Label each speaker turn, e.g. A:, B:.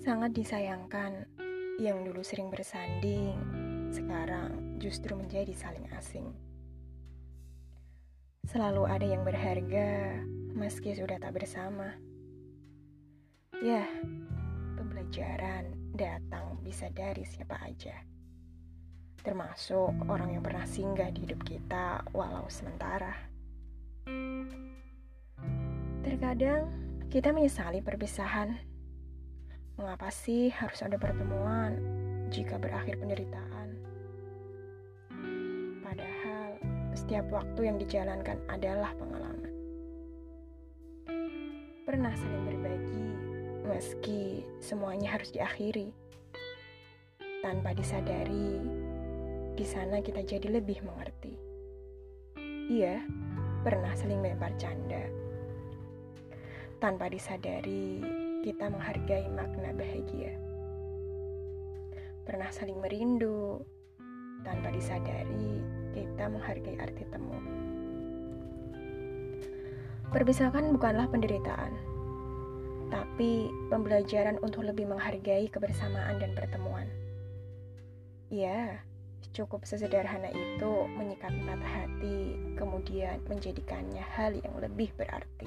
A: Sangat disayangkan, yang dulu sering bersanding, sekarang justru menjadi saling asing. Selalu ada yang berharga, meski sudah tak bersama. Ya, pembelajaran datang bisa dari siapa aja. Termasuk orang yang pernah singgah di hidup kita walau sementara. Terkadang kita menyesali perpisahan. Mengapa sih harus ada pertemuan jika berakhir penderitaan? Padahal setiap waktu yang dijalankan adalah pengalaman. Pernah saling berbagi meski semuanya harus diakhiri. Tanpa disadari, di sana kita jadi lebih mengerti. Iya, pernah saling melempar canda. Tanpa disadari, kita menghargai makna bahagia. Pernah saling merindu, tanpa disadari, kita menghargai arti temu. Perpisahan bukanlah penderitaan, tapi pembelajaran untuk lebih menghargai kebersamaan dan pertemuan. Ya, cukup sesederhana itu menyikapi patah hati, kemudian menjadikannya hal yang lebih berarti.